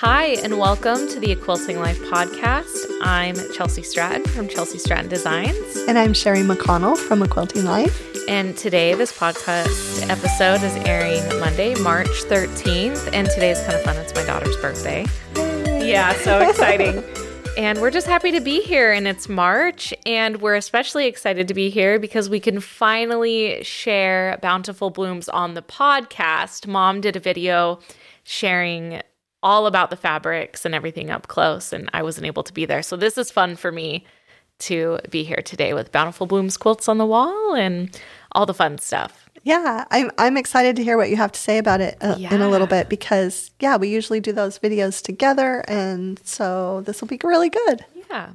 Hi, and welcome to the Quilting Life podcast. I'm Chelsi Stratton from Chelsi Stratton Designs. And I'm Sherri McConnell from A Quilting Life. And today, this podcast episode is airing Monday, March 13th. And today is kind of fun. It's my daughter's birthday. Yeah, so exciting. and we're just happy to be here. And it's March. And we're especially excited to be here because we can finally share Bountiful Blooms on the podcast. Mom did a video sharing all about the fabrics and everything up close, and I wasn't able to be there. So this is fun for me to be here today with Bountiful Blooms quilts on the wall and all the fun stuff. Yeah, I'm I'm excited to hear what you have to say about it uh, yeah. in a little bit because yeah, we usually do those videos together, and so this will be really good. Yeah.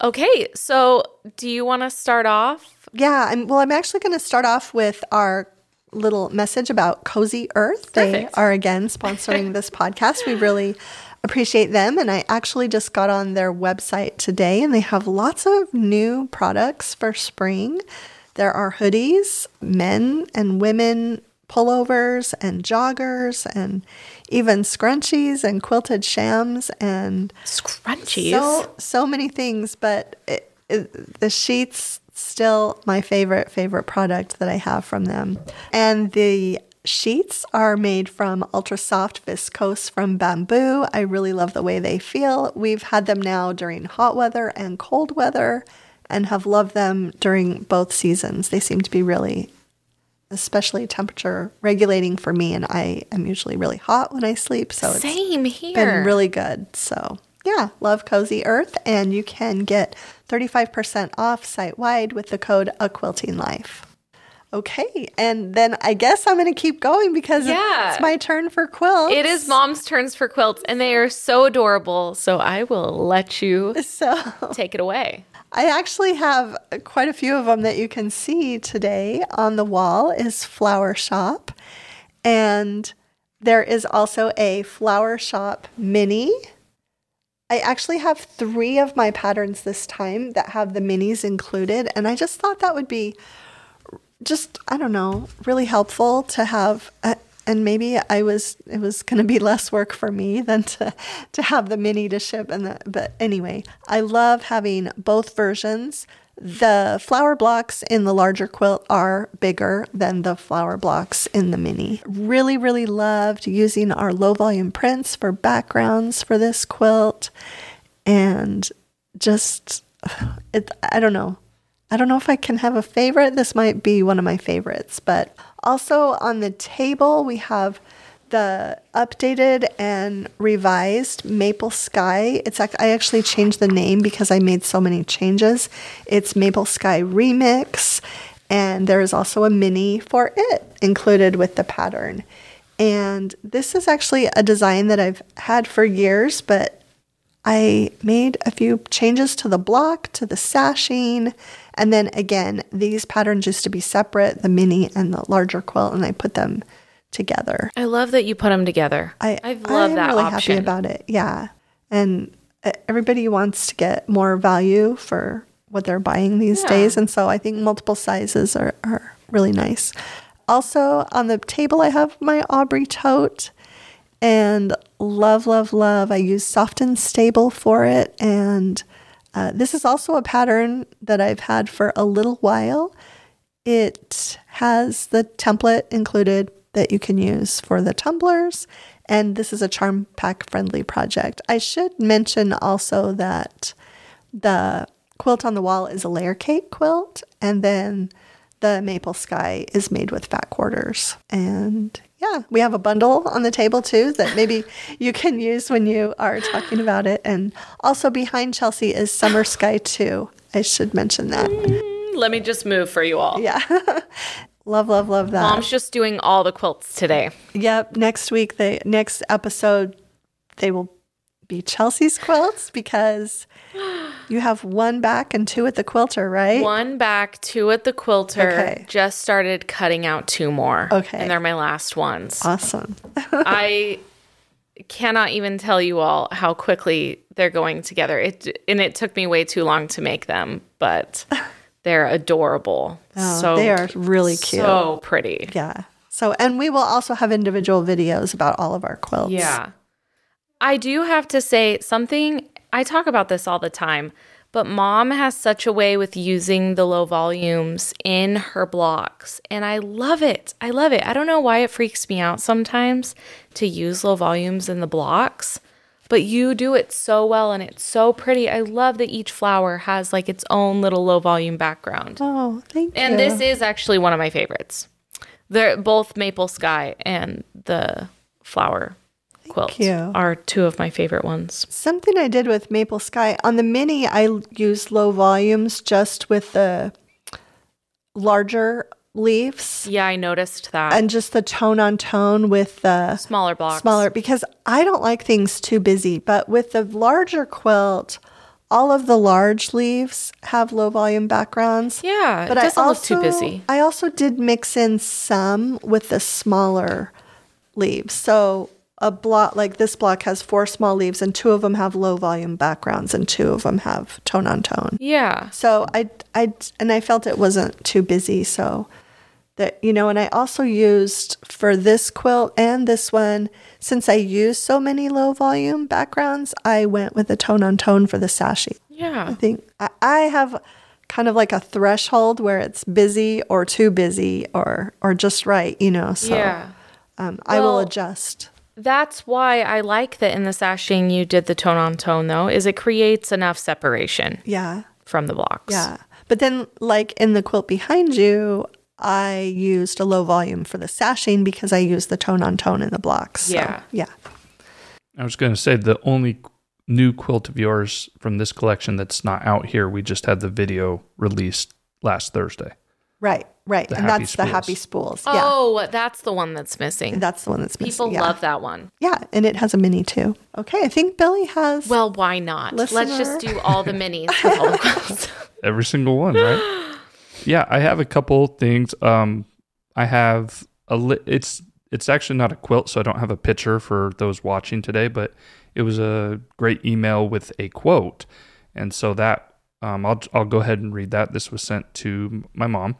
Okay, so do you want to start off? Yeah, I'm, well, I'm actually going to start off with our little message about Cozy Earth. Perfect. They are again sponsoring this podcast. We really appreciate them. And I actually just got on their website today and they have lots of new products for spring. There are hoodies, men and women pullovers and joggers and even scrunchies and quilted shams and scrunchies. So so many things, but it, it, the sheets still my favorite, favorite product that I have from them. And the sheets are made from ultra soft viscose from bamboo. I really love the way they feel. We've had them now during hot weather and cold weather and have loved them during both seasons. They seem to be really especially temperature regulating for me and I am usually really hot when I sleep, so Same it's here. been really good. So, yeah, love Cozy Earth and you can get 35% off site wide with the code A Quilting Life. Okay, and then I guess I'm going to keep going because yeah. it's my turn for quilts. It is mom's turns for quilts, and they are so adorable. So I will let you so take it away. I actually have quite a few of them that you can see today on the wall. Is Flower Shoppe, and there is also a Flower Shoppe mini I actually have three of my patterns this time that have the minis included, and I just thought that would be just I don't know really helpful to have. A, and maybe I was it was going to be less work for me than to to have the mini to ship and the, but anyway, I love having both versions the flower blocks in the larger quilt are bigger than the flower blocks in the mini. Really, really loved using our low volume prints for backgrounds for this quilt. And just, it, I don't know. I don't know if I can have a favorite. This might be one of my favorites. But also on the table, we have the updated and revised Maple Sky. It's I actually changed the name because I made so many changes. It's Maple Sky Remix, and there is also a mini for it included with the pattern. And this is actually a design that I've had for years, but I made a few changes to the block, to the sashing, and then again, these patterns used to be separate, the mini and the larger quilt, and I put them together. I love that you put them together. I I love I'm that really option. happy about it. Yeah, and everybody wants to get more value for what they're buying these yeah. days, and so I think multiple sizes are are really nice. Also on the table, I have my Aubrey tote. And love, love, love. I use soft and stable for it. And uh, this is also a pattern that I've had for a little while. It has the template included that you can use for the tumblers. And this is a charm pack friendly project. I should mention also that the quilt on the wall is a layer cake quilt, and then the maple sky is made with fat quarters. And yeah, we have a bundle on the table too that maybe you can use when you are talking about it. And also behind Chelsi is Summer Sky 2. I should mention that. Mm, let me just move for you all. Yeah. Love, love, love that. Mom's just doing all the quilts today. Yep. Next week, the next episode, they will be Chelsi's quilts because you have one back and two at the quilter, right? One back, two at the quilter. Okay. Just started cutting out two more. Okay. And they're my last ones. Awesome. I cannot even tell you all how quickly they're going together. It and it took me way too long to make them, but they're adorable. Oh, so they are really cute. So pretty. Yeah. So and we will also have individual videos about all of our quilts. Yeah. I do have to say something. I talk about this all the time, but mom has such a way with using the low volumes in her blocks. And I love it. I love it. I don't know why it freaks me out sometimes to use low volumes in the blocks, but you do it so well and it's so pretty. I love that each flower has like its own little low volume background. Oh, thank you. And this is actually one of my favorites. They're both Maple Sky and the flower quilt are two of my favorite ones. Something I did with Maple Sky on the mini, I used low volumes just with the larger leaves Yeah, I noticed that. and just the tone on tone with the smaller blocks. smaller because I don't like things too busy. But with the larger quilt, all of the large leaves have low volume backgrounds. Yeah, but it I doesn't also, look too busy. I also did mix in some with the smaller leaves. So a block like this block has four small leaves, and two of them have low volume backgrounds, and two of them have tone on tone. Yeah. So I, I, and I felt it wasn't too busy. So that, you know, and I also used for this quilt and this one, since I used so many low volume backgrounds, I went with the tone on tone for the sashi. Yeah i think I, I have kind of like a threshold where it's busy or too busy or, or just right, you know, so yeah. um, I will adjust. That's why I like that in the sashing you did the tone on tone though, is it creates enough separation Yeah. from the blocks. Yeah. But then, like in the quilt behind you, I used a low volume for the sashing because I used the tone on tone in the blocks. So, Yeah. Yeah. I was going to say the only new quilt of yours from this collection that's not out here, we just had the video released last Thursday. Right. Right. The and happy that's the happy spools. Yeah. Oh, that's the one that's missing. That's the one that's missing. People yeah. love that one. Yeah. And it has a mini too. Okay. I think Billy has. Well, why not? Let's just do all the minis all the. Every single one, right? yeah, I have a couple things. Um, I have a li- it's it's actually not a quilt, so I don't have a picture for those watching today, but it was a great email with a quote, and so that um, I'll I'll go ahead and read that. This was sent to my mom.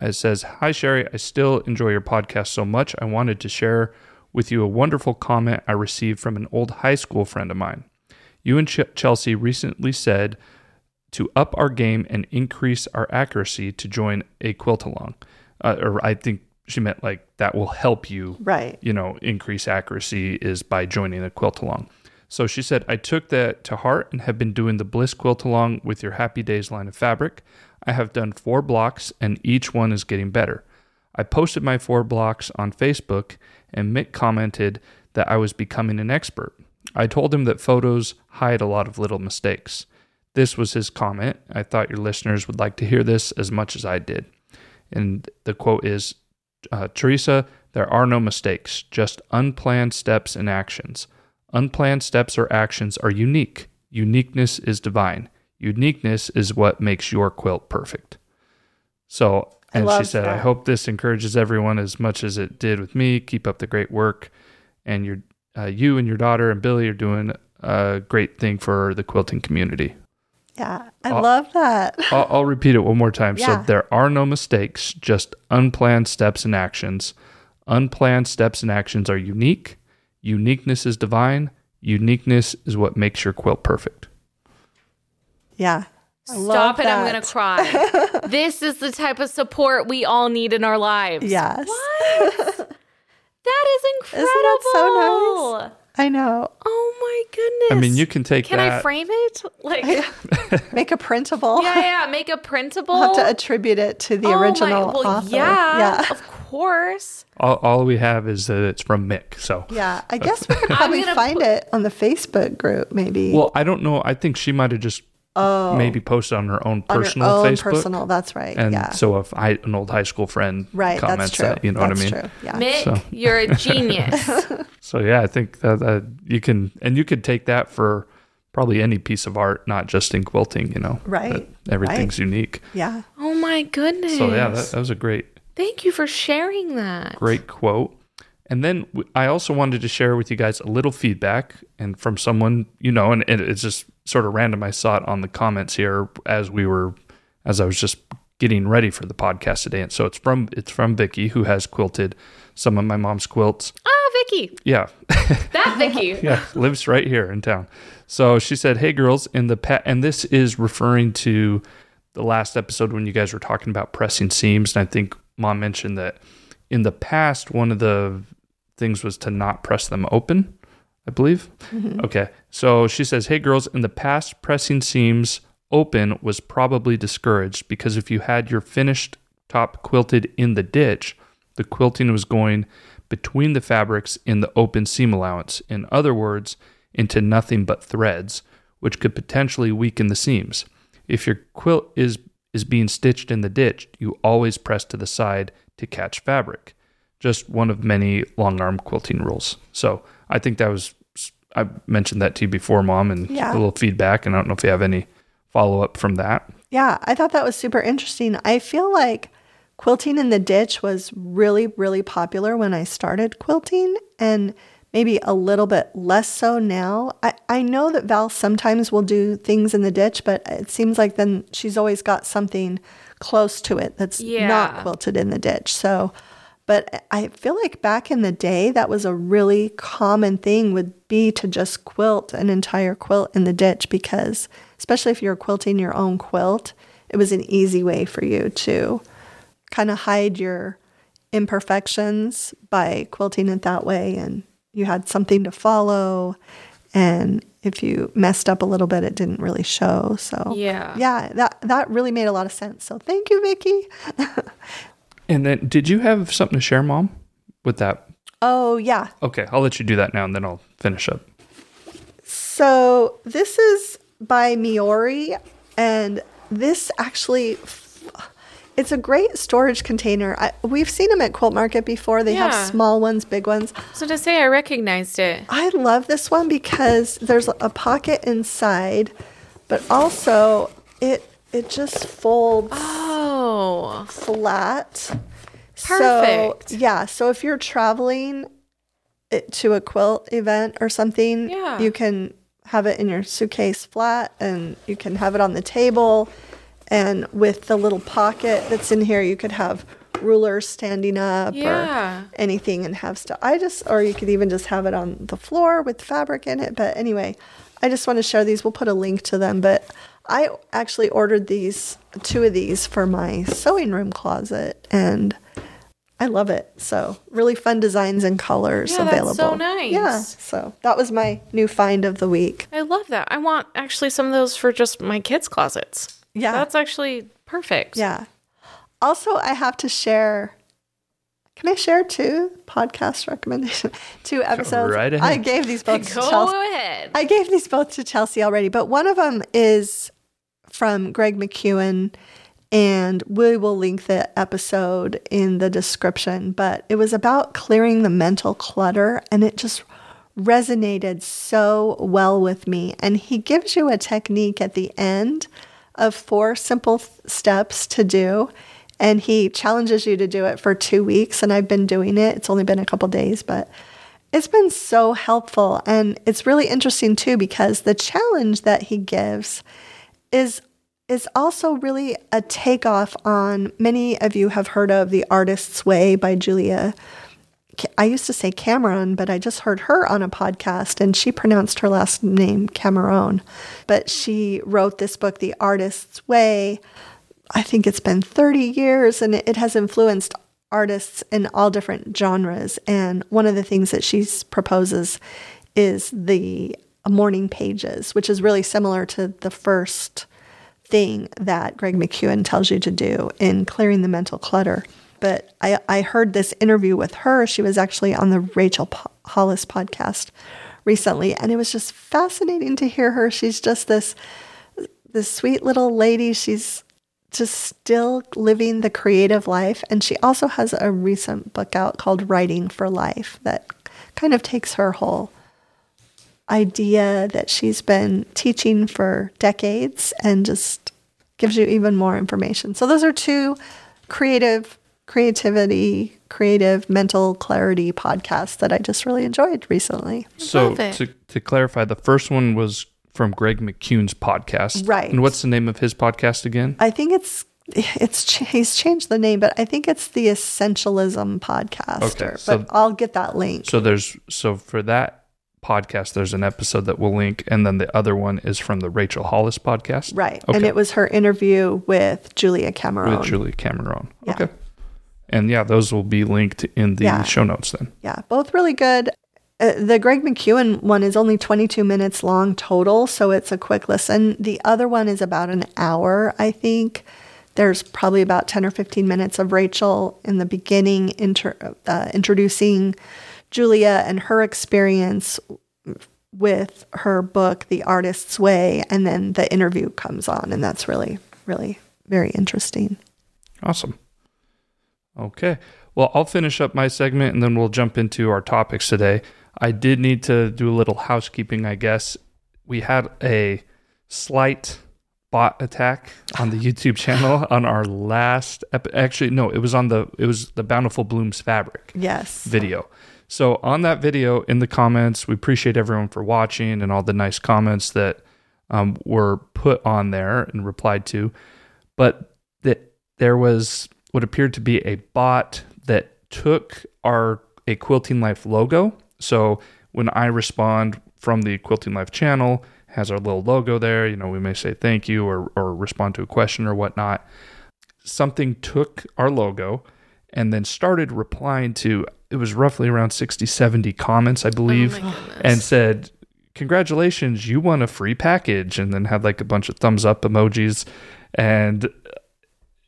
It says, "Hi Sherri, I still enjoy your podcast so much. I wanted to share with you a wonderful comment I received from an old high school friend of mine. You and Ch- Chelsi recently said to up our game and increase our accuracy to join a quilt along. Uh, or I think she meant like that will help you, right. you know, increase accuracy is by joining a quilt along. So she said, I took that to heart and have been doing the Bliss quilt along with your Happy Days line of fabric. I have done four blocks and each one is getting better. I posted my four blocks on Facebook and Mick commented that I was becoming an expert. I told him that photos hide a lot of little mistakes. This was his comment. I thought your listeners would like to hear this as much as I did. And the quote is uh, Teresa, there are no mistakes, just unplanned steps and actions. Unplanned steps or actions are unique. Uniqueness is divine. Uniqueness is what makes your quilt perfect. So, and she said, I hope this encourages everyone as much as it did with me. Keep up the great work. And your, uh, you and your daughter and Billy are doing a great thing for the quilting community. Yeah. I Uh, love that. I'll, I'll repeat it one more time. Yeah. So there are no mistakes, just unplanned steps and actions. Unplanned steps and actions are unique. Uniqueness is divine. Uniqueness is what makes your quilt perfect. Yeah. I love Stop it, I'm going to cry. this is the type of support we all need in our lives. Yes. What? that is incredible. Isn't that so nice? I know. Oh my goodness. I mean, you can take it. Can that. I frame it? Like, Make a printable. yeah, yeah, make a printable. I'll have to attribute it to the Oh my- original well, author. Yeah, Yeah. of course. all, all we have is that it's from Mick. So, Yeah. I guess we could probably find put- it on the Facebook group, maybe. well, I don't know. I think she might have just oh. maybe posted on her own Oh. on your personal own Facebook. personal. That's right. and yeah. so if I, an old high school friend right. comments That's true. that, you know that's what I mean? True. Yeah. Mick, So- you're a genius. So yeah, I think that, that you can, and you could take that for probably any piece of art, not just in quilting. You know, Right, that everything's unique. Yeah. oh my goodness. So yeah, that, that was a great, Thank you for sharing that. great quote. And then I also wanted to share with you guys a little feedback, and from someone you know, and it's just sort of random. I saw it on the comments here as we were, as I was just getting ready for the podcast today, and so it's from it's from Vicky who has quilted some of my mom's quilts. Oh, Vicky. Yeah. That Vicky. yeah, lives right here in town. So she said, "Hey girls, in the pa-, and this is referring to the last episode when you guys were talking about pressing seams, and I think mom mentioned that in the past one of the things was to not press them open, I believe. Mm-hmm. Okay. So she says, "Hey girls, in the past pressing seams open was probably discouraged because if you had your finished top quilted in the ditch, the quilting was going between the fabrics in the open seam allowance. In other words, into nothing but threads, which could potentially weaken the seams. If your quilt is is being stitched in the ditch, you always press to the side to catch fabric. Just one of many long arm quilting rules. So I think that was I mentioned that to you before, Mom, and Yeah. a little feedback. And I don't know if you have any follow up from that. Yeah, I thought that was super interesting. I feel like quilting in the ditch was really, really popular when I started quilting and maybe a little bit less so now. I, I know that Val sometimes will do things in the ditch, but it seems like then she's always got something close to it that's Yeah. not quilted in the ditch. So, but I feel like back in the day, that was a really common thing would be to just quilt an entire quilt in the ditch because, especially if you're quilting your own quilt, it was an easy way for you to kind of hide your imperfections by quilting it that way. And you had something to follow. And if you messed up a little bit, it didn't really show. So, Yeah. yeah, that, that really made a lot of sense. So, thank you, Vicky. And then, did you have something to share, Mom, with that? Oh, yeah. Okay, I'll let you do that now, and then I'll finish up. So this is by Meori, and this actually, it's a great storage container. I, we've seen them at Quilt Market before. They Yeah. have small ones, big ones. So to say, I recognized it. I love this one because there's a pocket inside, but also it it just folds Oh, flat. Perfect. So, yeah. So if you're traveling it, to a quilt event or something, Yeah. you can have it in your suitcase flat and you can have it on the table. And with the little pocket that's in here, you could have rulers standing up Yeah. or anything and have stuff. I just, or you could even just have it on the floor with fabric in it. But anyway, I just want to share these. We'll put a link to them. But I actually ordered these, two of these for my sewing room closet. And I love it. So really fun designs and colors Yeah, that's available. so nice. Yeah. So that was my new find of the week. I love that. I want actually some of those for just my kids' closets. Yeah. That's actually perfect. Yeah. Also, I have to share. Can I share two podcast recommendation? Two episodes. right ahead. I gave these both to Go Chelsi. ahead. I gave these both to Chelsi already, but one of them is from Greg McKeown, and we will link the episode in the description. But it was about clearing the mental clutter, and it just resonated so well with me. And he gives you a technique at the end of four simple th- steps to do. And he challenges you to do it for two weeks. And I've been doing it. It's only been a couple days, but it's been so helpful. And it's really interesting too, because the challenge that he gives is is also really a takeoff on many of you have heard of The Artist's Way by Julia. I used to say Cameron, but I just heard her on a podcast and she pronounced her last name Cameron. But she wrote this book, The Artist's Way. I think it's been 30 years and it has influenced artists in all different genres. And one of the things that she proposes is the morning pages, which is really similar to the first thing that Greg McKeown tells you to do in clearing the mental clutter. But I, I heard this interview with her. She was actually on the Rachel Po- Hollis podcast recently, and it was just fascinating to hear her. She's just this this sweet little lady. She's just still living the creative life, and she also has a recent book out called Writing for Life that kind of takes her whole idea that she's been teaching for decades and just gives you even more information. So those are two creative creativity, creative mental clarity podcast that I just really enjoyed recently. So to, to clarify, the first one was from Greg McKeown's podcast. Right. And what's the name of his podcast again? I think it's it's he's changed the name, but I think it's the Essentialism Podcaster. Okay, so- but I'll get that link. So there's so for that podcast, there's an episode that we'll link, and then the other one is from the Rachel Hollis podcast, right, and it was her interview with Julia Cameron. with Julia Cameron. Yeah. Okay. And yeah, those will be linked in the Yeah. show notes then. Yeah, both really good. Uh, the Greg McKeown one is only 22 minutes long total, so it's a quick listen. The other one is about an hour, I think. There's probably about 10 or 15 minutes of Rachel in the beginning inter- uh, introducing Julia and her experience with her book, The Artist's Way, and then the interview comes on, and that's really, really very interesting. Awesome. Okay. Well, I'll finish up my segment and then we'll jump into our topics today. I did need to do a little housekeeping, I guess. We had a slight bot attack on the YouTube channel on our last ep- actually no, it was on the it was the Bountiful Blooms fabric Yes. video. So on that video, in the comments, we appreciate everyone for watching and all the nice comments that um, were put on there and replied to. But that there was what appeared to be a bot that took our a Quilting Life logo. So when I respond from the Quilting Life channel, has our little logo there. You know, we may say thank you or or respond to a question or whatnot. Something took our logo and then started replying to it was roughly around 60 70 comments i believe Oh and said congratulations you won a free package and then had like a bunch of thumbs up emojis and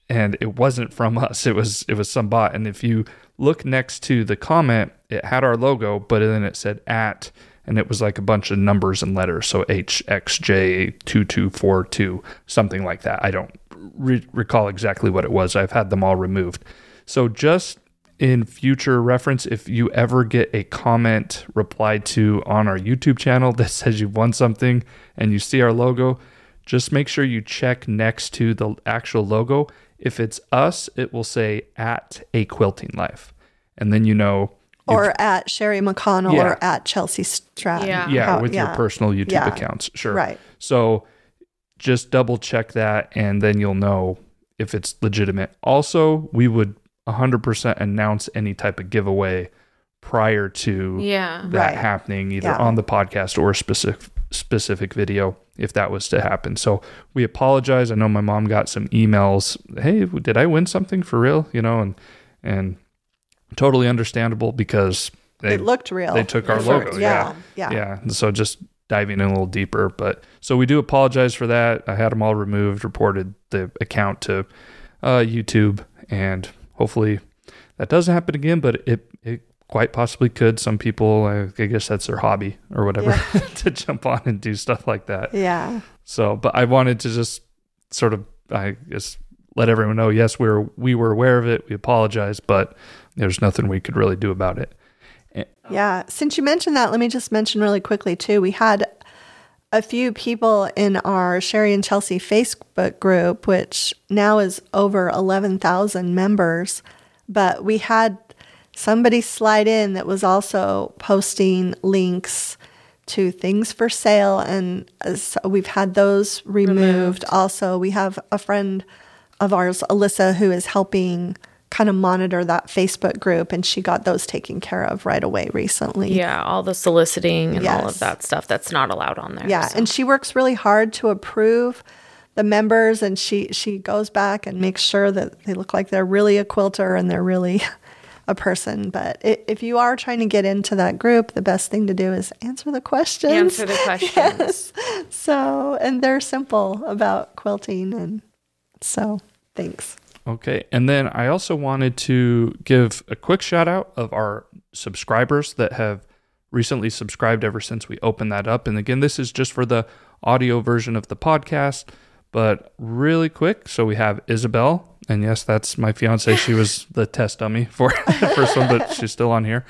and it wasn't from us. It was it was some bot. And if you look next to the comment it had our logo but then it said at and it was like a bunch of numbers and letters. So hxj2242 something like that. I don't re- recall exactly what it was. I've had them all removed. So just in future reference, if you ever get a comment replied to on our YouTube channel that says you've won something and you see our logo, just make sure you check next to the actual logo. If it's us, it will say at a quilting life. And then you know Or at Sherri McConnell Yeah. or at Chelsi Stratton. Yeah. yeah, How- with your personal YouTube Yeah. accounts. Sure. Right. So just double check that and then you'll know if it's legitimate. Also, we would 100% announce any type of giveaway prior to yeah. that Right. happening either Yeah. on the podcast or specific specific video if that was to happen. So we apologize. I know my mom got some emails, "Hey, did I win something for real?" you know, and and totally understandable because they it looked real. they took our logo. yeah. Yeah. Yeah. Yeah. and So just diving in a little deeper. But so we do apologize for that. I had them all removed, reported the account to uh, YouTube, and hopefully that doesn't happen again, but it quite possibly could. Some people, I, I guess that's their hobby or whatever, to jump on and do stuff like that. Yeah. So, but I wanted to just sort of, I guess, let everyone know, yes, we were, we were aware of it. We apologize, but there's nothing we could really do about it. Eh, yeah. Since you mentioned that, let me just mention really quickly too. We had a few people in our Sherri and Chelsi Facebook group, which now is over 11,000 members. But we had somebody slide in that was also posting links to things for sale. And so we've had those removed. Removed. Also, we have a friend of ours, Alyssa, who is helping kind of monitor that Facebook group, and she got those taken care of right away recently. Yeah, all the soliciting and all of that stuff that's not allowed on there. Yeah, so. and she works really hard to approve the members, and she she goes back and makes sure that they look like they're really a quilter and they're really a person. But i if you are trying to get into that group, the best thing to do is answer the questions. answer the questions. So, and they're simple about quilting, and so thanks. Okay. And then I also wanted to give a quick shout out of our subscribers that have recently subscribed ever since we opened that up. And again, this is just for the audio version of the podcast, but really quick. So we have Isabel, and yes, that's my fiance. She was the test dummy for the first one, but she's still on here.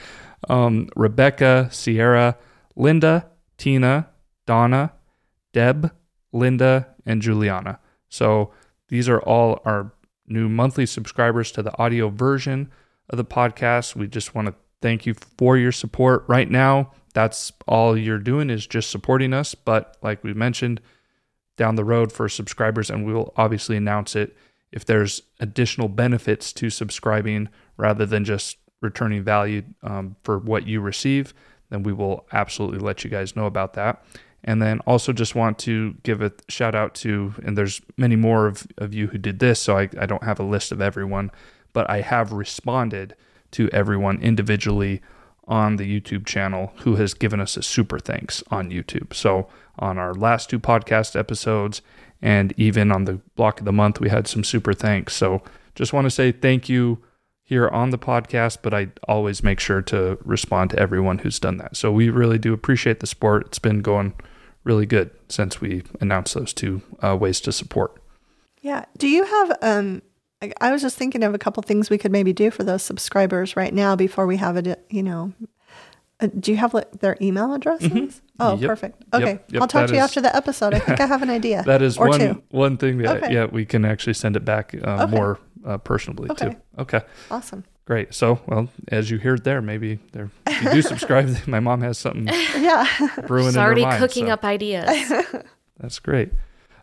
Um, Rebecca, Sierra, Linda, Tina, Donna, Deb, Linda, and Juliana. So these are all our new monthly subscribers to the audio version of the podcast. We just want to thank you for your support right now. That's all you're doing is just supporting us. But like we mentioned, down the road for subscribers, and we will obviously announce it if there's additional benefits to subscribing rather than just returning value um, for what you receive, then we will absolutely let you guys know about that. And then also just want to give a shout out to, and there's many more of, of you who did this, so I, I don't have a list of everyone, but I have responded to everyone individually on the YouTube channel who has given us a super thanks on YouTube. So on our last two podcast episodes and even on the block of the month, we had some super thanks. So just want to say thank you here on the podcast, but I always make sure to respond to everyone who's done that. So we really do appreciate the support. It's been going really good since we announced those two uh, ways to support. Yeah. Do you have um I- I was just thinking of a couple things we could maybe do for those subscribers right now before we have it, you know. Uh, do you have like their email addresses? Oh, Yep. perfect. Okay. Yep. I'll talk That to you is- after the episode. I think I have an idea. That is or one two. one thing that Okay. yeah we can actually send it back uh, Okay. more uh, personally Okay. too. Okay, Awesome. great. So well, as you heard there, maybe there if you do subscribe. my mom has something Yeah. brewing She's in her already mind, cooking so up ideas. That's great.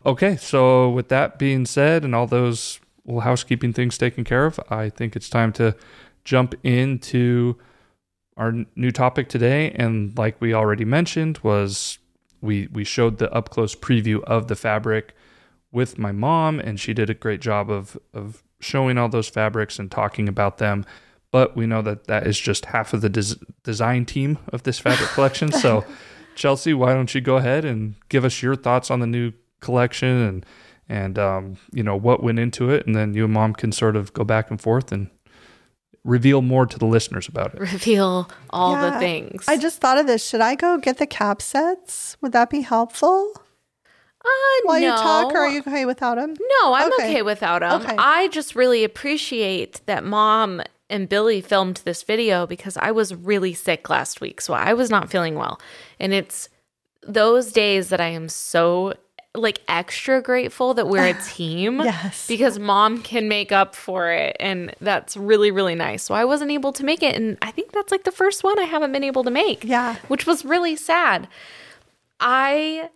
Okay, so with that being said, and all those little housekeeping things taken care of, I think it's time to jump into our new topic today. And like we already mentioned, was we we showed the up close preview of the fabric with my mom, and she did a great job of of showing all those fabrics and talking about them. But we know that that is just half of the des- design team of this fabric collection. So, Chelsi, why don't you go ahead and give us your thoughts on the new collection and and um, you know what went into it, and then you and mom can sort of go back and forth and reveal more to the listeners about it. Reveal all Yeah. the things. I just thought of this. Should I go get the cap sets? Would that be helpful uh, while you no. talk, or are you okay without them? No, I'm Okay. okay, without them. Okay. I just really appreciate that mom and Billy filmed this video because I was really sick last week. So I was not feeling well. And it's those days that I am so like extra grateful that we're a team. Yes. Because mom can make up for it. And that's really, really nice. So I wasn't able to make it. And I think that's like the first one I haven't been able to make. Yeah. Which was really sad. I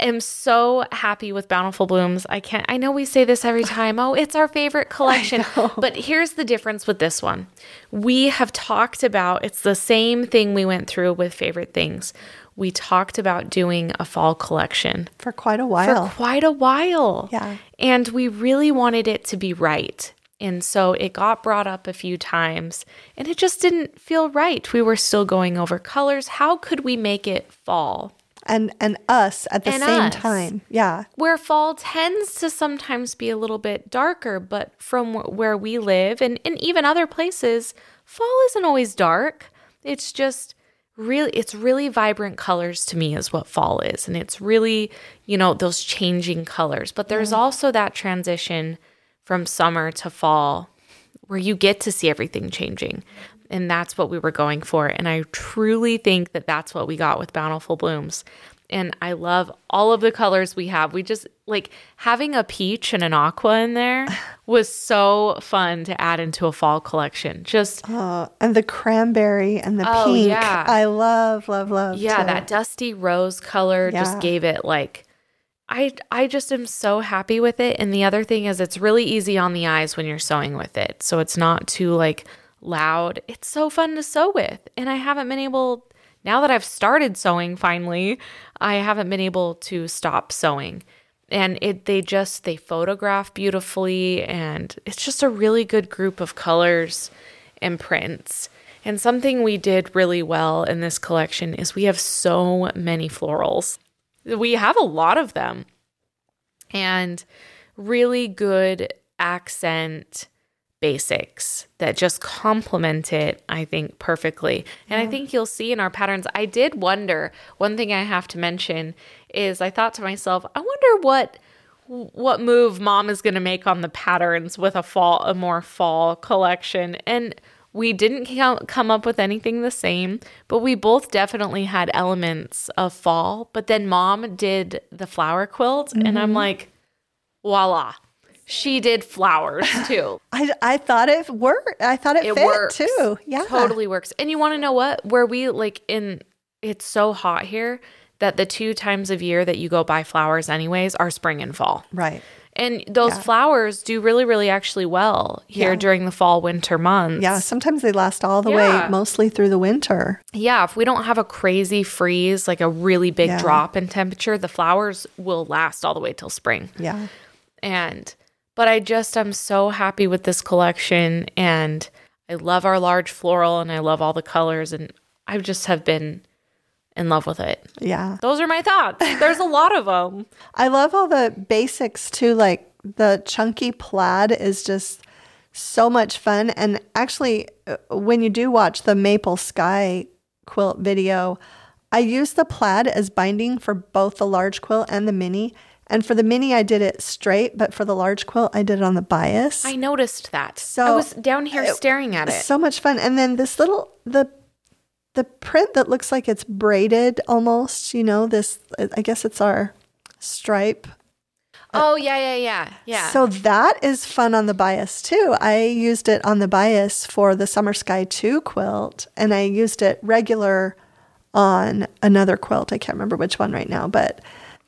am so happy with Bountiful Blooms. I can't I know we say this every time. Oh, it's our favorite collection. But here's the difference with this one. We have talked about it's the same thing we went through with favorite things. We talked about doing a fall collection For quite a while. for quite a while. Yeah. And we really wanted it to be right. And so it got brought up a few times and it just didn't feel right. We were still going over colors. How could we make it fall? and and us at the And same us. time. Yeah. Where fall tends to sometimes be a little bit darker, but from where we live and, and even other places, fall isn't always dark. It's just really it's really vibrant colors to me is what fall is. And it's really you know those changing colors. But there's also that transition from summer to fall where you get to see everything changing. And that's what we were going for. And i truly think that that's what we got with bountiful blooms and i love all of the colors we have we just like having a peach and an aqua in there was so fun to add into a fall collection just Uh, and the cranberry and the Oh, pink. yeah. I love, love, love. yeah too. that dusty rose color Yeah. just gave it like i i just am so happy with it and the other thing is it's really easy on the eyes when you're sewing with it so it's not too like loud it's so fun to sew with and i haven't been able now that i've started sewing finally i haven't been able to stop sewing. And it they just they photograph beautifully and it's just a really good group of colors and prints. And something we did really well in this collection is we have so many florals. We have a lot of them. And really good accent basics that just complement it, I think, perfectly. And I think you'll see in our patterns. I did wonder, one thing I have to mention is I thought to myself, I wonder what what move mom is going to make on the patterns with a fall a more fall collection and we didn't come up with anything the same but we both definitely had elements of fall but then mom did the flower quilt and i'm mm-hmm. like voila she did flowers too I, I thought it worked. I thought it, it fit works too. Yeah. totally works and you want to know what where we like in it's so hot here that the two times of year that you go buy flowers anyways are spring and fall Right. And those Yeah. flowers do really, really actually well here Yeah. during the fall, winter months. Yeah, sometimes they last all the Yeah. way, mostly through the winter. Yeah, if we don't have a crazy freeze, like a really big drop in temperature, the flowers will last all the way till spring. Yeah. And but I just I'm so happy with this collection and I love our large floral and I love all the colors and I just have been in love with it. Yeah. Those are my thoughts. There's a lot of them. I love all the basics too. Like the chunky plaid is just so much fun. And actually, uh, when you do watch the Maple Sky quilt video, I use the plaid as binding for both the large quilt and the mini. And for the mini, I did it straight, but for the large quilt, I did it on the bias. I noticed that. So, I was down here staring at it. So much fun. And then this little the the print that looks like it's braided almost, you know, this I guess it's our stripe. Uh, oh yeah, yeah, yeah. Yeah. So that is fun on the bias too. I used it on the bias for the Summer Sky 2 quilt and I used it regular on another quilt. I can't remember which one right now, but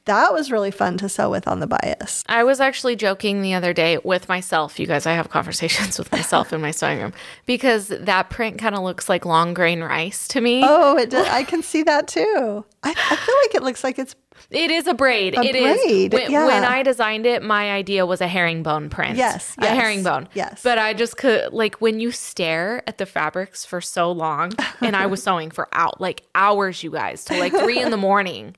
that was really fun to sew with on the bias. I was actually joking the other day with myself. You guys, I have conversations with myself in my sewing room because that print kind of looks like long grain rice to me. Oh, it did, I can see that too. I, I feel like it looks like it's It is a braid. A It is. braid, When, yeah. when I designed it, my idea was a herringbone print. Yes, a yes, herringbone. yes. But I just could like when you stare at the fabrics for so long, and I was sewing for out like hours, you guys, till like three in the morning.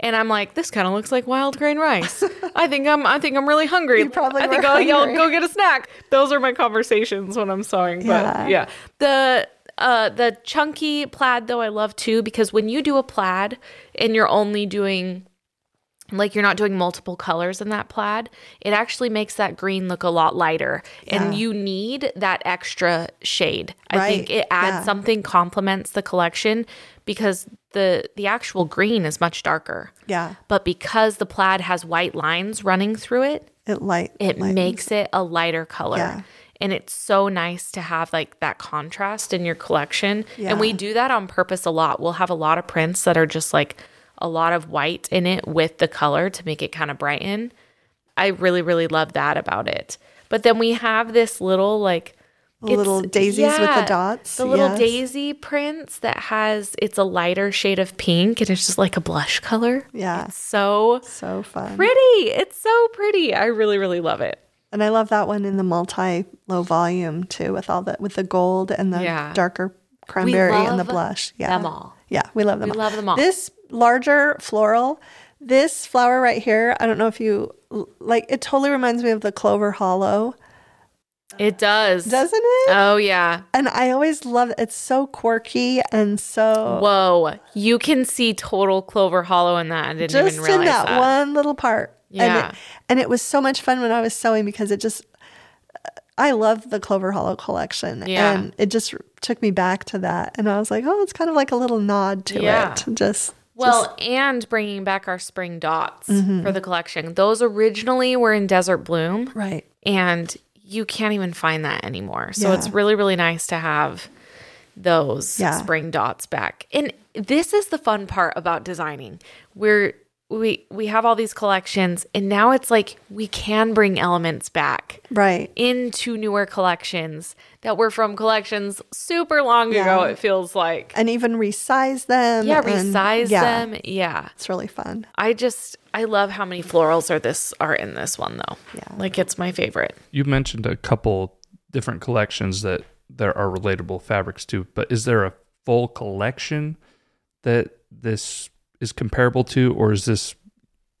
And I'm like, this kind of looks like wild grain rice. I think I'm, I think I'm really hungry. You probably I think I'll go get a snack. Those are my conversations when I'm sewing. But Yeah. yeah, the uh, the chunky plaid though I love too because when you do a plaid and you're only doing like you're not doing multiple colors in that plaid, it actually makes that green look a lot lighter. And you need that extra shade. I think it adds Yeah. something complements the collection because the the actual green is much darker. yeah, But because the plaid has white lines running through it, it light it lightens. makes it a lighter color. Yeah. And it's so nice to have like that contrast in your collection. Yeah. And we do that on purpose a lot. We'll have a lot of prints that are just like a lot of white in it with the color to make it kind of brighten. I really, really love that about it. But then we have this little like little daisies with the dots, The little yes. daisy prints that has it's a lighter shade of pink and it's just like a blush color. Yeah. It's so so fun. pretty. It's so pretty. I really, really love it. And I love that one in the multi low volume too, with all the with the gold and the Yeah. darker cranberry and the blush. Yeah, them all. Yeah, we love them. We all. love them all. This larger floral, this flower right here. I don't know if you like. It totally reminds me of the Clover Hollow, It does. doesn't it? Oh yeah. and I always love. It's so quirky and so Whoa. You can see total Clover Hollow in that. I didn't just even realize in that, that. one little part. Yeah. And it, and it was so much fun when I was sewing because it just I love the Clover Hollow collection. Yeah. And it just took me back to that. And I was like, oh, it's kind of like a little nod to Yeah. it. Just Well, and bringing back our spring dots Mm-hmm. for the collection. Those originally were in Desert Bloom, right. and you can't even find that anymore. So Yeah. it's really, really nice to have those Yeah. spring dots back. And this is the fun part about designing. We're we we have all these collections, and now it's like we can bring elements back. Right. into newer collections that were from collections super long ago, it feels like. And even resize them. Yeah, and- resize yeah, them. Yeah. It's really fun. I just I love how many florals are this are in this one though. Yeah. Like it's my favorite. You mentioned a couple different collections that there are relatable fabrics to, but is there a full collection that this is comparable to, or is this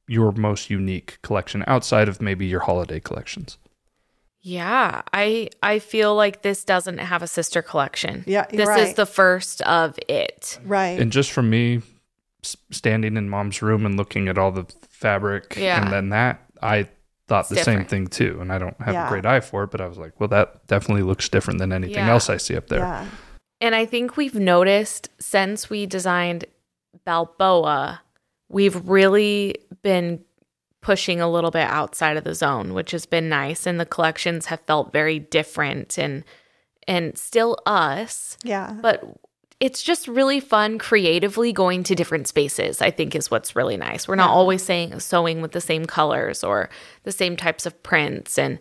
your most unique collection outside of maybe your holiday collections? Yeah, I I feel like this doesn't have a sister collection. Yeah, you're this is the first of it. Right. And just from me standing in mom's room and looking at all the fabric Yeah. and then that, I thought It's the same thing too. And I don't have Yeah. a great eye for it, but I was like, well, that definitely looks different than anything Yeah. else I see up there. yeah. And I think we've noticed since we designed Balboa, we've really been pushing a little bit outside of the zone, which has been nice. And the collections have felt very different and and still us, Yeah. but it's just really fun creatively going to different spaces. I think is what's really nice. We're not always saying sewing with the same colors or the same types of prints and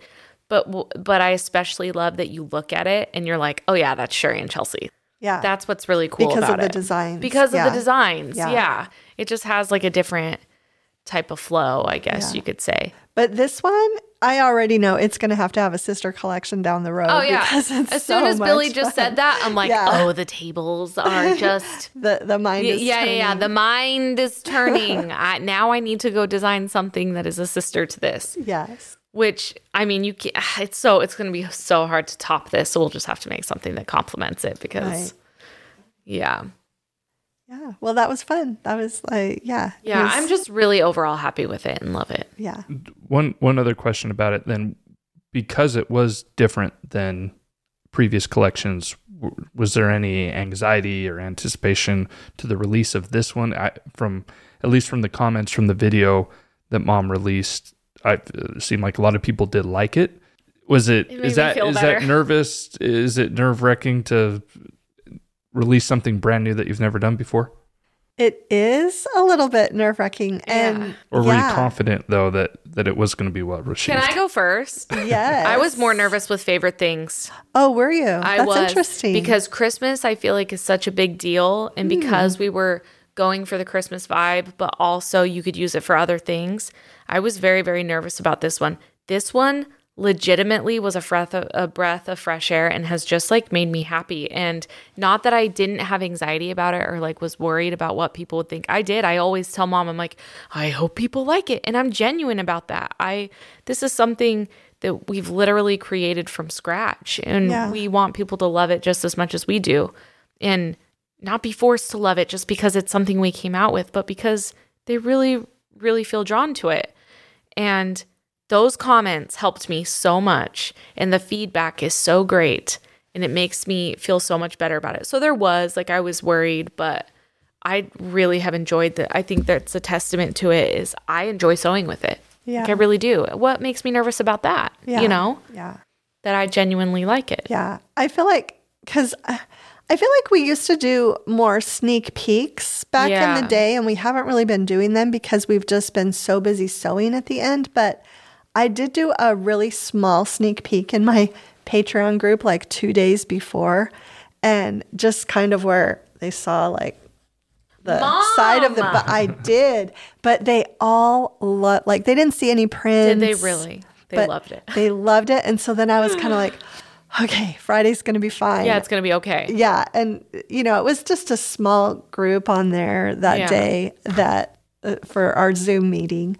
but but I especially love that you look at it and you're like, "Oh yeah, that's Sherri and Chelsi." Yeah. That's what's really cool Because of the it. designs. Because of the designs. Yeah. Yeah. It just has like a different type of flow, I guess Yeah. you could say. But this one, I already know it's going to have to have a sister collection down the road. Oh yeah. As soon so as Billy much just said that, I'm like, Yeah. "Oh, the tables are just the the mind yeah, is yeah, yeah, yeah. The mind is turning. I, now I need to go design something that is a sister to this. yes. Which I mean, you can It's so it's going to be so hard to top this. So we'll just have to make something that complements it because, Right. yeah, Yeah. Well, that was fun. That was like, yeah. yeah. was- I'm just really overall happy with it and love it. yeah. One one other question about it then because it was different than previous collections was there any anxiety or anticipation to the release of this one I, from at least from the comments from the video that mom released I it seemed like a lot of people did like it was it It made is me that better. that nervous is it nerve-wracking to release something brand new that you've never done before It is a little bit nerve wracking. And or were yeah. you confident though that that it was going to be well received Can I go first? Yes. I was more nervous with favorite things. Oh, were you? I That's was interesting. because Christmas I feel like is such a big deal, and Hmm. because we were going for the Christmas vibe, but also you could use it for other things. I was very very nervous about this one. This one legitimately was a breath of, a breath of fresh air and has just like made me happy and not that I didn't have anxiety about it or like was worried about what people would think. I did. I always tell mom I'm like I hope people like it and I'm genuine about that. I this is something that we've literally created from scratch and Yeah. we want people to love it just as much as we do and not be forced to love it just because it's something we came out with but because they really really feel drawn to it and those comments helped me so much and the feedback is so great and it makes me feel so much better about it so there was like i was worried but i really have enjoyed that i think that's a testament to it is i enjoy sewing with it Yeah. like i really do what makes me nervous about that yeah. you know Yeah. that i genuinely like it Yeah. I feel like, because uh, I feel like we used to do more sneak peeks back in the day, and we haven't really been doing them because we've just been so busy sewing at the end. But I did do a really small sneak peek in my Patreon group like two days before, and just kind of where they saw like the side of the Mom! but I did but they all love like they didn't see any prints did they really they but loved it they loved it and so then I was kind of like okay Friday's gonna be fine yeah it's gonna be okay yeah and you know it was just a small group on there that Yeah. day that uh, for our zoom meeting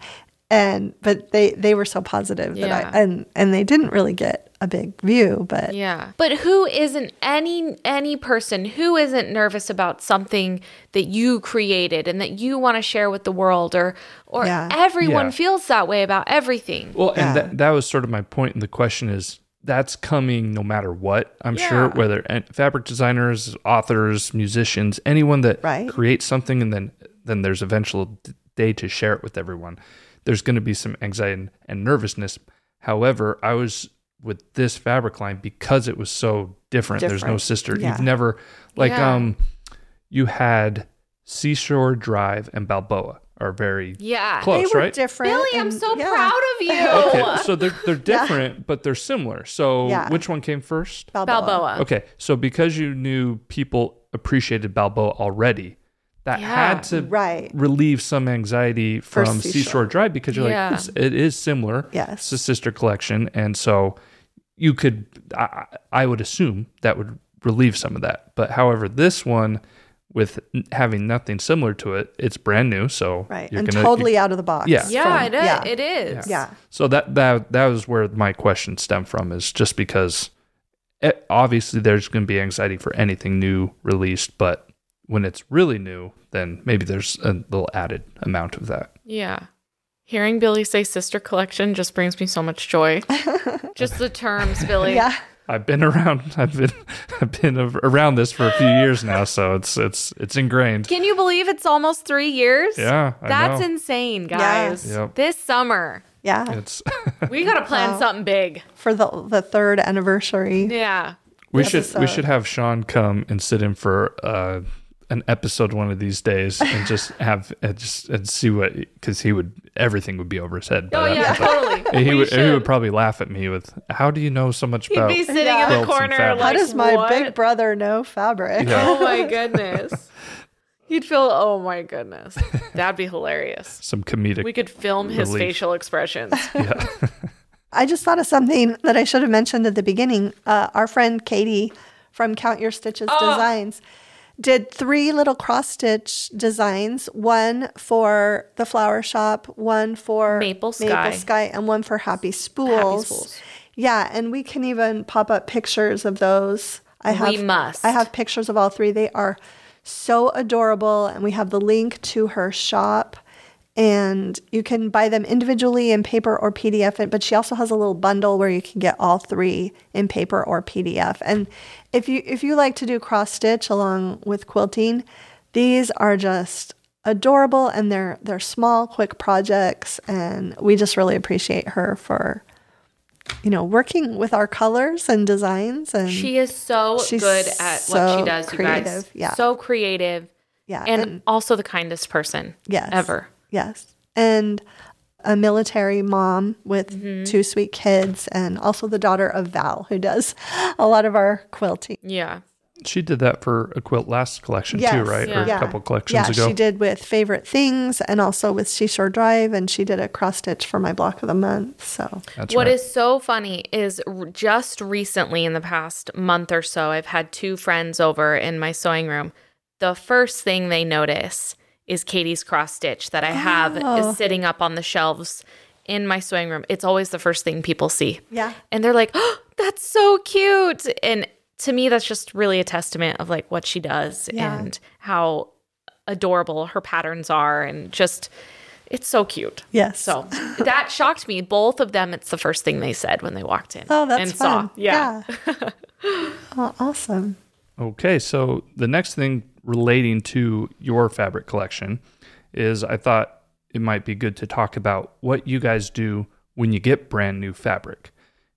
and but they they were so positive that Yeah. I and and they didn't really get a big view but Yeah. But who isn't any any person who isn't nervous about something that you created and that you want to share with the world or or Yeah. everyone Yeah. feels that way about everything. Well, Yeah. and that, that was sort of my point. And the question is, that's coming no matter what. I'm sure whether and fabric designers, authors, musicians, anyone that Right. creates something, and then then there's eventual d- day to share it with everyone. There's going to be some anxiety and, and nervousness. However, I was with this fabric line because it was so different. There's no sister. Yeah. You've never like Yeah. um, you had Seashore Drive and Balboa are very Yeah. close, they were right? different Billy, I'm so yeah. proud of you. Okay, so they're they're different, but they're similar. So Yeah. which one came first? Balboa. Balboa. Okay, so because you knew people appreciated Balboa already, that Yeah. had to Right. relieve some anxiety For from Seashore. Seashore Drive because you're Yeah. like, it's, it is similar. Yes. It's a sister collection. And so you could, I, I would assume that would relieve some of that. But however, this one, with having nothing similar to it, it's brand new. So right you're and gonna, totally out of the box Yeah. Yeah, from- it is. yeah. It is. yeah So that that that was where my question stemmed from is just because it, obviously there's going to be anxiety for anything new released, but when it's really new, then maybe there's a little added amount of that. Yeah. Hearing Billy say sister collection just brings me so much joy. just the terms, Billy. yeah I've been around. I've been I've been around this for a few years now, so it's it's it's ingrained. Can you believe it's almost three years? Yeah, I That's know. insane, guys. Yep. This summer, yeah It's we got to plan Wow. something big. for the the third anniversary Yeah. We should we should have Sean come and sit in for uh, an episode one of these days and just have and just and see what because he would everything would be over his head. by Oh yeah, point. totally. He We would, he would probably laugh at me with, "How do you know so much He'd about?" be sitting Yeah. in the corner fabric. like, How does my what? big brother know fabric? Yeah. Oh my goodness. He'd feel. Oh my goodness. That'd be hilarious. Some comedic. We could film his facial expressions. yeah. I just thought of something that I should have mentioned at the beginning. Uh, our friend Katie from Count Your Stitches Oh. Designs did three little cross stitch designs one for the Flower Shoppe, one for Maple Sky. Maple Sky, and one for Happy Spools. Spools. Yeah, and we can even pop up pictures of those. I have, We must. I have pictures of all three. They are so adorable, and we have the link to her shop. And you can buy them individually in paper or PDF. But she also has a little bundle where you can get all three in paper or PDF. And if you if you like to do cross stitch along with quilting, these are just adorable and they're they're small, quick projects. And we just really appreciate her for you know working with our colors and designs. And She is so She's good at what she does, you guys. creative, yeah. So creative. yeah, And, also the kindest person Yes. ever. Yes. And a military mom with Mm-hmm. two sweet kids, and also the daughter of Val, who does a lot of our quilting. Yeah. She did that for a quilt last collection too, right? yeah. Or Yeah. a couple collections yeah, ago. she did with favorite things and also with Seashore Drive, and she did a cross stitch for my block of the month. So That's What right. is so funny is just recently in the past month or so, I've had two friends over in my sewing room. The first thing they notice is Katie's cross stitch that I have Oh. is sitting up on the shelves in my sewing room. It's always the first thing people see. Yeah. And they're like, oh, that's so cute. And to me, that's just really a testament of like what she does Yeah. and how adorable her patterns are and just it's so cute. yes, So that shocked me. Both of them, it's the first thing they said when they walked in. oh, that's and fun. Saw. Yeah. oh, awesome. Okay, so the next thing relating to your fabric collection is I thought it might be good to talk about what you guys do when you get brand new fabric.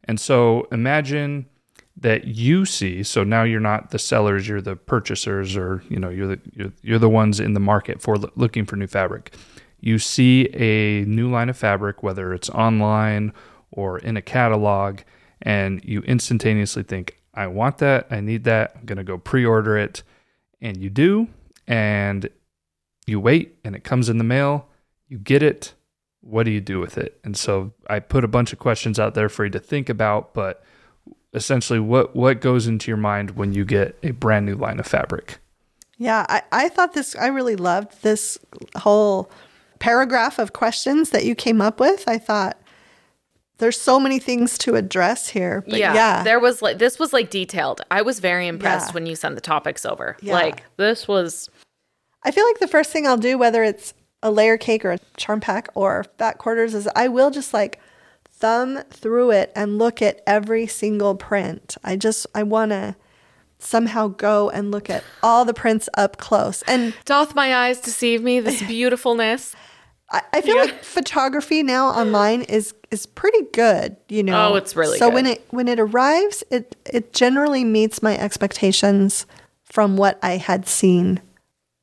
And so imagine that you see so now you're not the sellers you're the purchasers or you know you're the you're, you're the ones in the market for loo- looking for new fabric you see a new line of fabric whether it's online or in a catalog and you instantaneously think i want that i need that i'm going to go pre-order it and you do and you wait and it comes in the mail. You get it. What do you do with it? And so i put a bunch of questions out there for you to think about but essentially what what goes into your mind when you get a brand new line of fabric? Yeah, I, I thought this, I really loved this whole paragraph of questions that you came up with. I thought there's so many things to address here. But yeah. yeah, There was like, this was like detailed. I was very impressed Yeah. when you sent the topics over. Yeah. Like, this was, I feel like the first thing I'll do, whether it's a layer cake or a charm pack or fat quarters, is I will just like thumb through it and look at every single print. I just, I want to somehow go and look at all the prints up close. And doth my eyes deceive me, this beautifulness. I, I feel like photography now online is is pretty good, you know. Oh, it's really so good. when it when it arrives, it it generally meets my expectations from what I had seen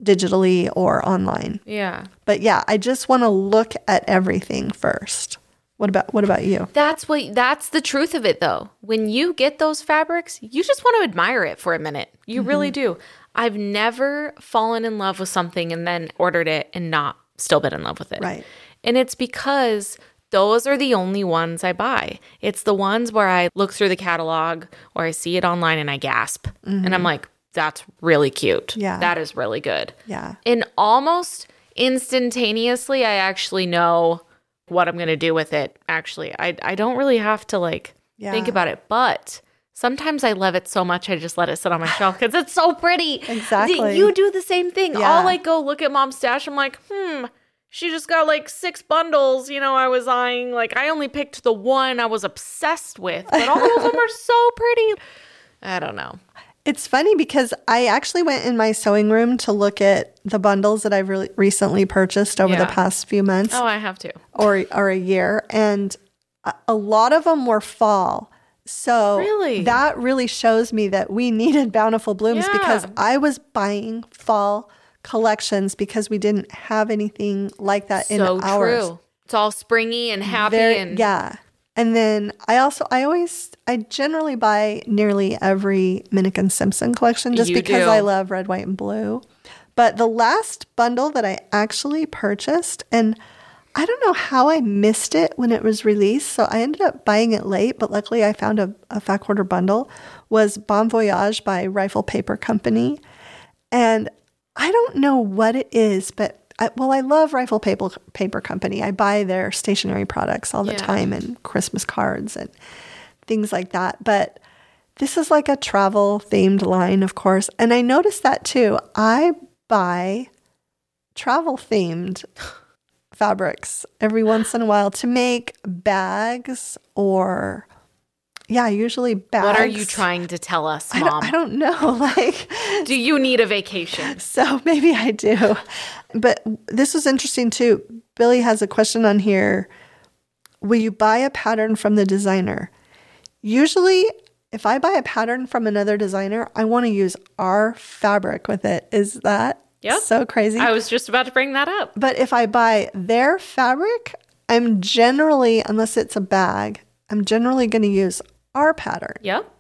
digitally or online. Yeah. But yeah, I just want to look at everything first. What about what about you? That's what that's the truth of it though. When you get those fabrics, you just want to admire it for a minute. You really mm-hmm. do. I've never fallen in love with something and then ordered it and not still been in love with it. Right. And it's because those are the only ones I buy. It's the ones where I look through the catalog or I see it online and I gasp. And I'm mm-hmm. like, that's really cute. Yeah. That is really good. Yeah. And almost instantaneously, I actually know what I'm going to do with it. Actually, I, I don't really have to like Yeah. think about it. But sometimes I love it so much, I just let it sit on my shelf because it's so pretty. Exactly. You do the same thing. Yeah. I'll like go look at mom's stash. I'm like, hmm, she just got like six bundles. You know, I was eyeing, like, I only picked the one I was obsessed with, but all of them are so pretty. I don't know. It's funny because I actually went in my sewing room to look at the bundles that I've really recently purchased over Yeah. the past few months. Oh, I have to. or or a year and a- a lot of them were fall So Really? that really shows me that we needed bountiful blooms because I was buying fall collections because we didn't have anything like that in so ours. true. It's all springy and happy Very- and yeah. And then I also I always I generally buy nearly every Minick Simpson collection just You because do. I love red, white, and blue. But the last bundle that I actually purchased, and I don't know how I missed it when it was released, so I ended up buying it late, but luckily I found a, a fat quarter bundle, was Bon Voyage by Rifle Paper Company. And I don't know what it is, but I, well, I love Rifle Paper Paper Company. I buy their stationery products all the Yeah. time and Christmas cards and things like that. But this is like a travel themed line, of course. And I noticed that too. I buy travel themed fabrics every once in a while to make bags or, yeah, usually bags. what are you trying to tell us, I mom? don't, I don't know. Like, do you need a vacation? so maybe I do. But this was interesting too. Billy has a question on here. Will you buy a pattern from the designer? Usually, if I buy a pattern from another designer, I want to use our fabric with it. Is that Yep. so crazy? I was just about to bring that up. but if I buy their fabric, I'm generally, unless it's a bag, I'm generally going to use our pattern. Yep.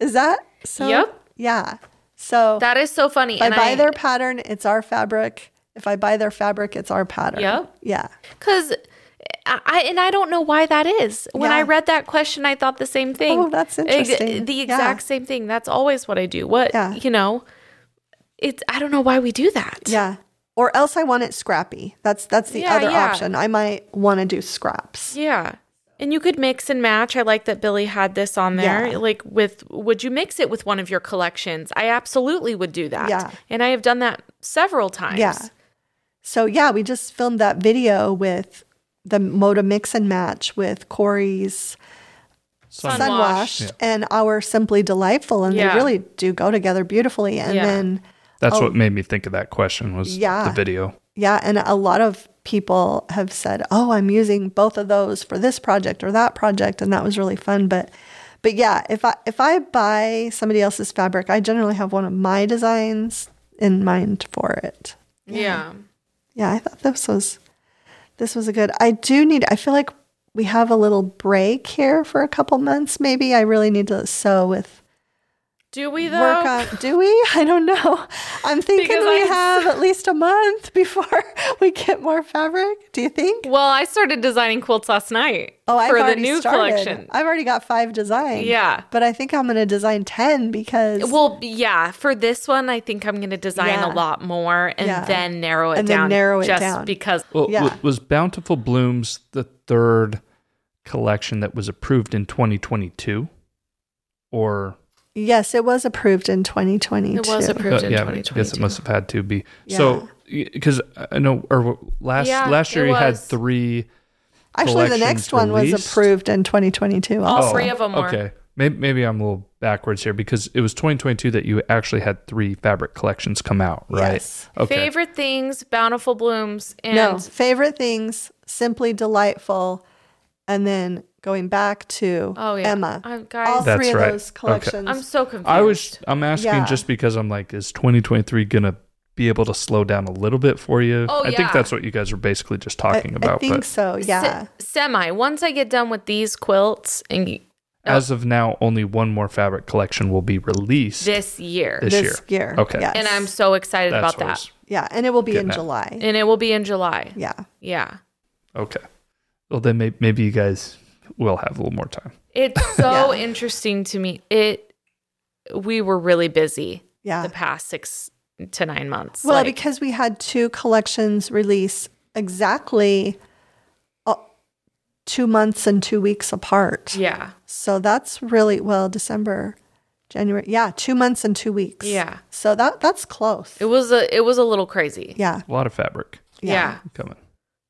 Is that so? Yep. Yeah. So That is so funny. if I and buy their pattern, it's our fabric. If I buy their fabric, it's our pattern. Yep. Yeah. Because I, I and I don't know why that is. When I read that question, I thought the same thing. Oh, that's interesting. the Yeah. exact same thing. That's always what I do. What Yeah. you know, it's I don't know why we do that. Yeah. Or else I want it scrappy. That's that's the Yeah, other yeah. option. I might want to do scraps. Yeah. And you could mix and match. I like that Billy had this on there. Yeah. Like with would you mix it with one of your collections? I absolutely would do that. Yeah. And I have done that several times. Yeah. So yeah, we just filmed that video with the Moda mix and match with Corey's Sun- Sun Washed. Washed and our Simply Delightful, and Yeah. they really do go together beautifully. And Yeah. then That's oh. what made me think of that question was Oh. Yeah. the video. Yeah, and a lot of people have said, "Oh, I'm using both of those for this project or that project," and that was really fun. But, but yeah, if I if I buy somebody else's fabric, I generally have one of my designs in mind for it. Yeah. Yeah, I thought this was this was a good. I do need. I feel like we have a little break here for a couple months. Maybe I really need to sew with Do we though? work on. Do we? I don't know. I'm thinking Because we I- have at least a month before we get more fabric. Do you think? well, I started designing quilts last night Oh, I've for the already new started. collection. I've already got five designs. Yeah. but I think I'm going to design ten because Well, yeah, for this one, I think I'm going to design Yeah. a lot more and Yeah. then narrow it And then down. narrow it just down. because Well, Yeah. was Bountiful Blooms the third collection that was approved in 2022? Or yes, it was approved in 2022. it was approved uh, in yeah, I 2022. guess it must have had to be. So because I know, or last Yeah, last year it you had three. Actually, the collections next one was approved in 2022. All three of them were. Okay, maybe, maybe I'm a little backwards here because it was 2022 that you actually had three fabric collections come out, right? Yes. Okay. Favorite things, bountiful blooms, and no, favorite things, simply delightful, and then going back to oh yeah, Emma. Uh, All guys, That's three of right. those collections. I'm so confused. I was I'm asking Yeah. just because I'm like, is 2023 gonna be able to slow down a little bit for you? Oh, I yeah. think that's what you guys were basically just talking I about. I think but so. Yeah. Se- semi. Once I get done with these quilts and y- as of now, only one more fabric collection will be released this year, this, this year. year. Okay. Yes. and I'm so excited That's about that. yeah, and it will be in at. July. And it will be in July. yeah. Yeah. Okay. Well, then may- maybe you guys will have a little more time. It's so Yeah. interesting to me. It we were really busy Yeah. the past six to nine months. Well, Like, because we had two collections release exactly uh, two months and two weeks apart. yeah, So that's really well December, January. Yeah, two months and two weeks. Yeah. So that that's close. it was a it was a little crazy. yeah. A lot of fabric yeah. coming.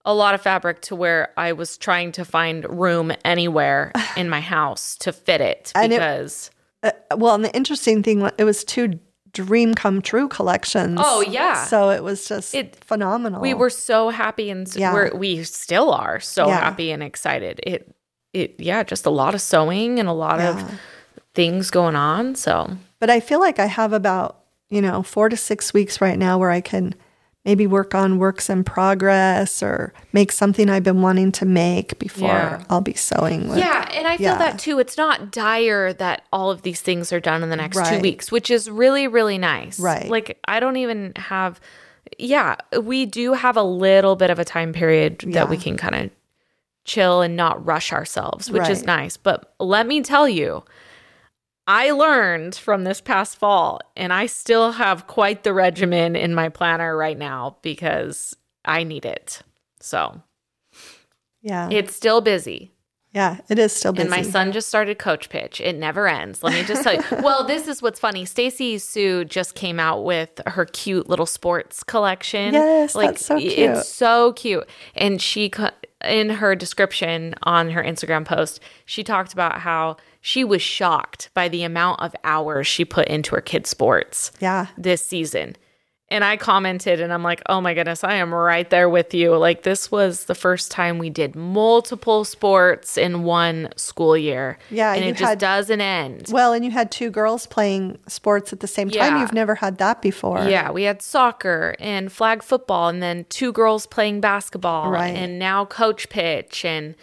A lot of fabric to where I was trying to find room anywhere in my house to fit it And it- because Uh, well, and the interesting thing it was two dream come true collections. Oh, yeah. So it was just It- phenomenal. we were so happy and Yeah. we're, we still are so Yeah. happy and excited. It it yeah, just a lot of sewing and a lot Yeah. of things going on. So But I feel like I have about, you know, four to six weeks right now where I can maybe work on works in progress or make something I've been wanting to make before Yeah. I'll be sewing with. Yeah, and I feel yeah. that too. It's not dire that all of these things are done in the next two weeks, which is really, really nice. Right. Like, I don't even have, yeah, we do have a little bit of a time period that we can kind of chill and not rush ourselves, which is nice. But let me tell you, I learned from this past fall, and I still have quite the regimen in my planner right now because I need it. So Yeah. it's still busy. yeah. It is still busy. And my son just started coach pitch. It never ends. Let me just tell you. well, this is what's funny. Stacy Hsu just came out with her cute little sports collection. Yes, that's so cute. It's so cute. And she in her description on her Instagram post, she talked about how she was shocked by the amount of hours she put into her kids' sports Yeah. this season. And I commented and I'm like, oh my goodness, I am right there with you. Like, this was the first time we did multiple sports in one school year. Yeah, And it just had- doesn't end. Well, and you had two girls playing sports at the same time. Yeah. You've never had that before. Yeah, we had soccer and flag football, and then two girls playing basketball, Right. and now coach pitch, and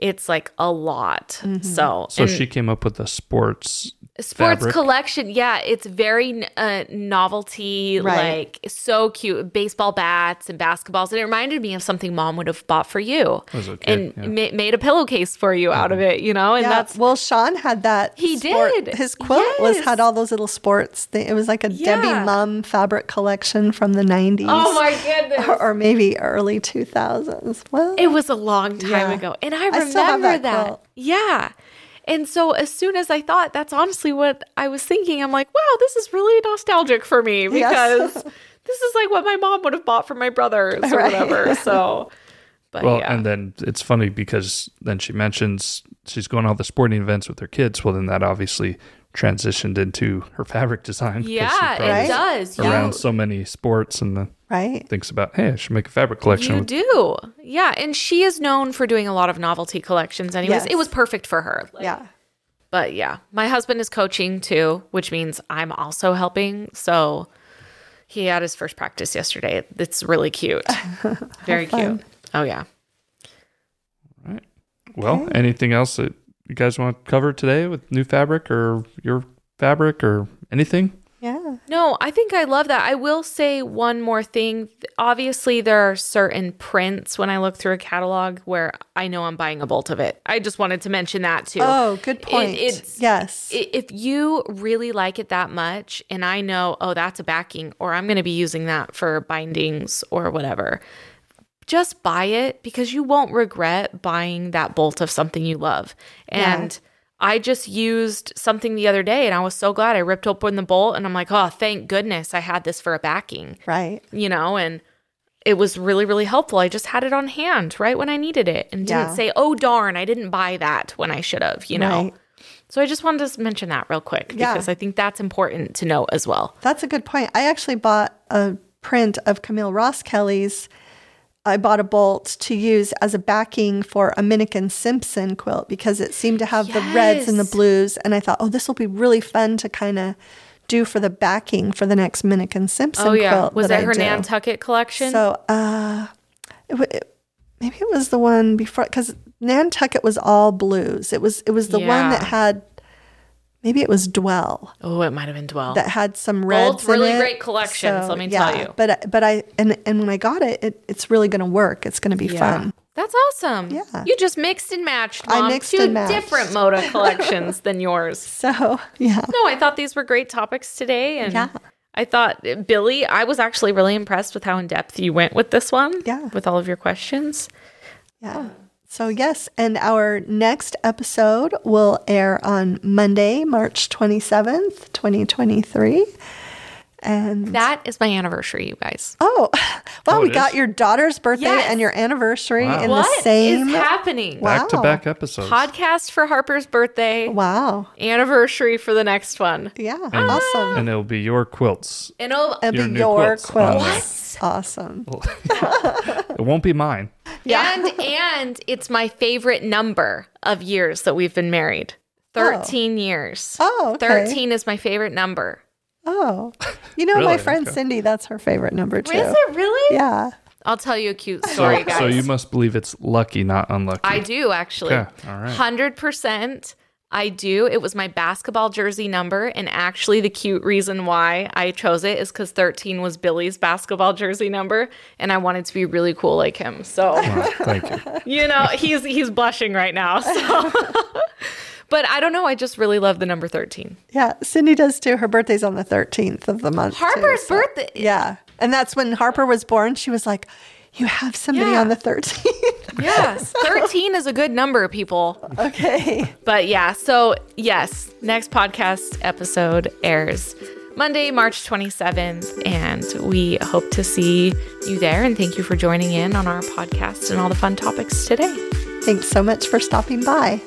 it's like a lot. Mm-hmm. So, So and she came up with a sports sports fabric. collection, yeah, it's very uh, novelty, Right. like so cute. Baseball bats and basketballs, and it reminded me of something mom would have bought for you, kid, and yeah. ma- made a pillowcase for you out of it, you know, and Yeah, that's well, Sean had that. He sport- did. His quilt was had all those little sports. Thing. It was like a Yeah. Debbie Mumm fabric collection from the nineties. oh my goodness. or, or maybe early two thousands. Well, It was a long time Yeah. ago. And I I remember still have that. that quilt. Yeah. And so as soon as I thought that's honestly what I was thinking, I'm like, wow, this is really nostalgic for me Yes. because this is like what my mom would have bought for my brothers or Right. whatever. So but Well, yeah. and then it's funny because then she mentions she's going to all the sporting events with her kids. Well, then that obviously transitioned into her fabric design. yeah, probably it does. Around You, so many sports and then right. thinks about, hey, I should make a fabric collection. you with do. Yeah. And she is known for doing a lot of novelty collections anyways. Yes. It was perfect for her. Like, Yeah. But yeah, my husband is coaching too, which means I'm also helping. So he had his first practice yesterday. It's really cute. Very cute. Oh yeah. Right. Well, anything else that you guys want to cover today with new fabric or your fabric or anything? Yeah. No, I think I love that. I will say one more thing. Obviously, there are certain prints when I look through a catalog where I know I'm buying a bolt of it. I just wanted to mention that too. Oh, good point. it's- yes. I- if you really like it that much and i know oh that's a backing or i'm going to be using that for bindings or whatever just buy it because you won't regret buying that bolt of something you love and i just used something the other day and i was so glad i ripped open the bolt and i'm like oh thank goodness i had this for a backing right. you know and it was really really helpful i just had it on hand right when i needed it and didn't Yeah. say oh darn i didn't buy that when i should have you know Right. so I just wanted to mention that real quick Yeah. because I think that's important to know as well. That's a good point. I actually bought a print of Camille Roskelley's. I bought a bolt to use as a backing for a Minick and Simpson quilt because it seemed to have the reds and the blues. And I thought, oh, this will be really fun to kind of do for the backing for the next Minick and Simpson Oh yeah, quilt. was that it I her do. Nantucket collection? So, uh, it, it, maybe it was the one before because Nantucket was all blues. It was it was the one that had maybe it was Dwell oh, it might have been Dwell. that had some reds. Both really in it. great collections, let me tell you. But but I and and when I got it, it it's really going to work. It's going to be fun. That's awesome. Yeah. You just mixed and matched. I Mom. mixed Two and matched. different Moda collections than yours. So yeah, No, I thought these were great topics today. And Yeah. I thought, Billy, I was actually really impressed with how in depth you went with this one. Yeah. With all of your questions. yeah. So yes, and our next episode will air on Monday, March twenty seventh, twenty twenty three. And That is my anniversary, you guys. oh, well, Oh, we it got your daughter's birthday Yes. and your anniversary Wow. in What the is same. happening? Wow. Back to back episodes. Podcast for Harper's birthday. Wow. Anniversary for the next one. Yeah. awesome. And it'll be your quilts. And oh, It'll Your be your quilts on quilt. Um, awesome. It won't be mine. Yeah. And and it's my favorite number of years that we've been married. 13 years. Oh, okay. 13 is my favorite number. Oh, you know, my friend Okay. Cindy, that's her favorite number too. Is it really? Yeah. I'll tell you a cute story, guys. So you must believe it's lucky, not unlucky. I do actually. Okay, all right. Hundred percent. I do. It was my basketball jersey number, and actually, the cute reason why I chose it is because thirteen was Billy's basketball jersey number, and I wanted to be really cool like him. So, Well, thank you. you know, he's he's blushing right now. So, but I don't know. I just really love the number thirteen. Yeah. Cindy does too. Her birthday's on the 13th of the month. too, Harper's so- birthday. Yeah. And that's when Harper was born. She was like, You have somebody Yeah. on the 13th. Yes, thirteen is a good number, people. okay. But yeah, so yes, next podcast episode airs Monday, March 27th, and we hope to see you there. And thank you for joining in on our podcast and all the fun topics today. Thanks so much for stopping by.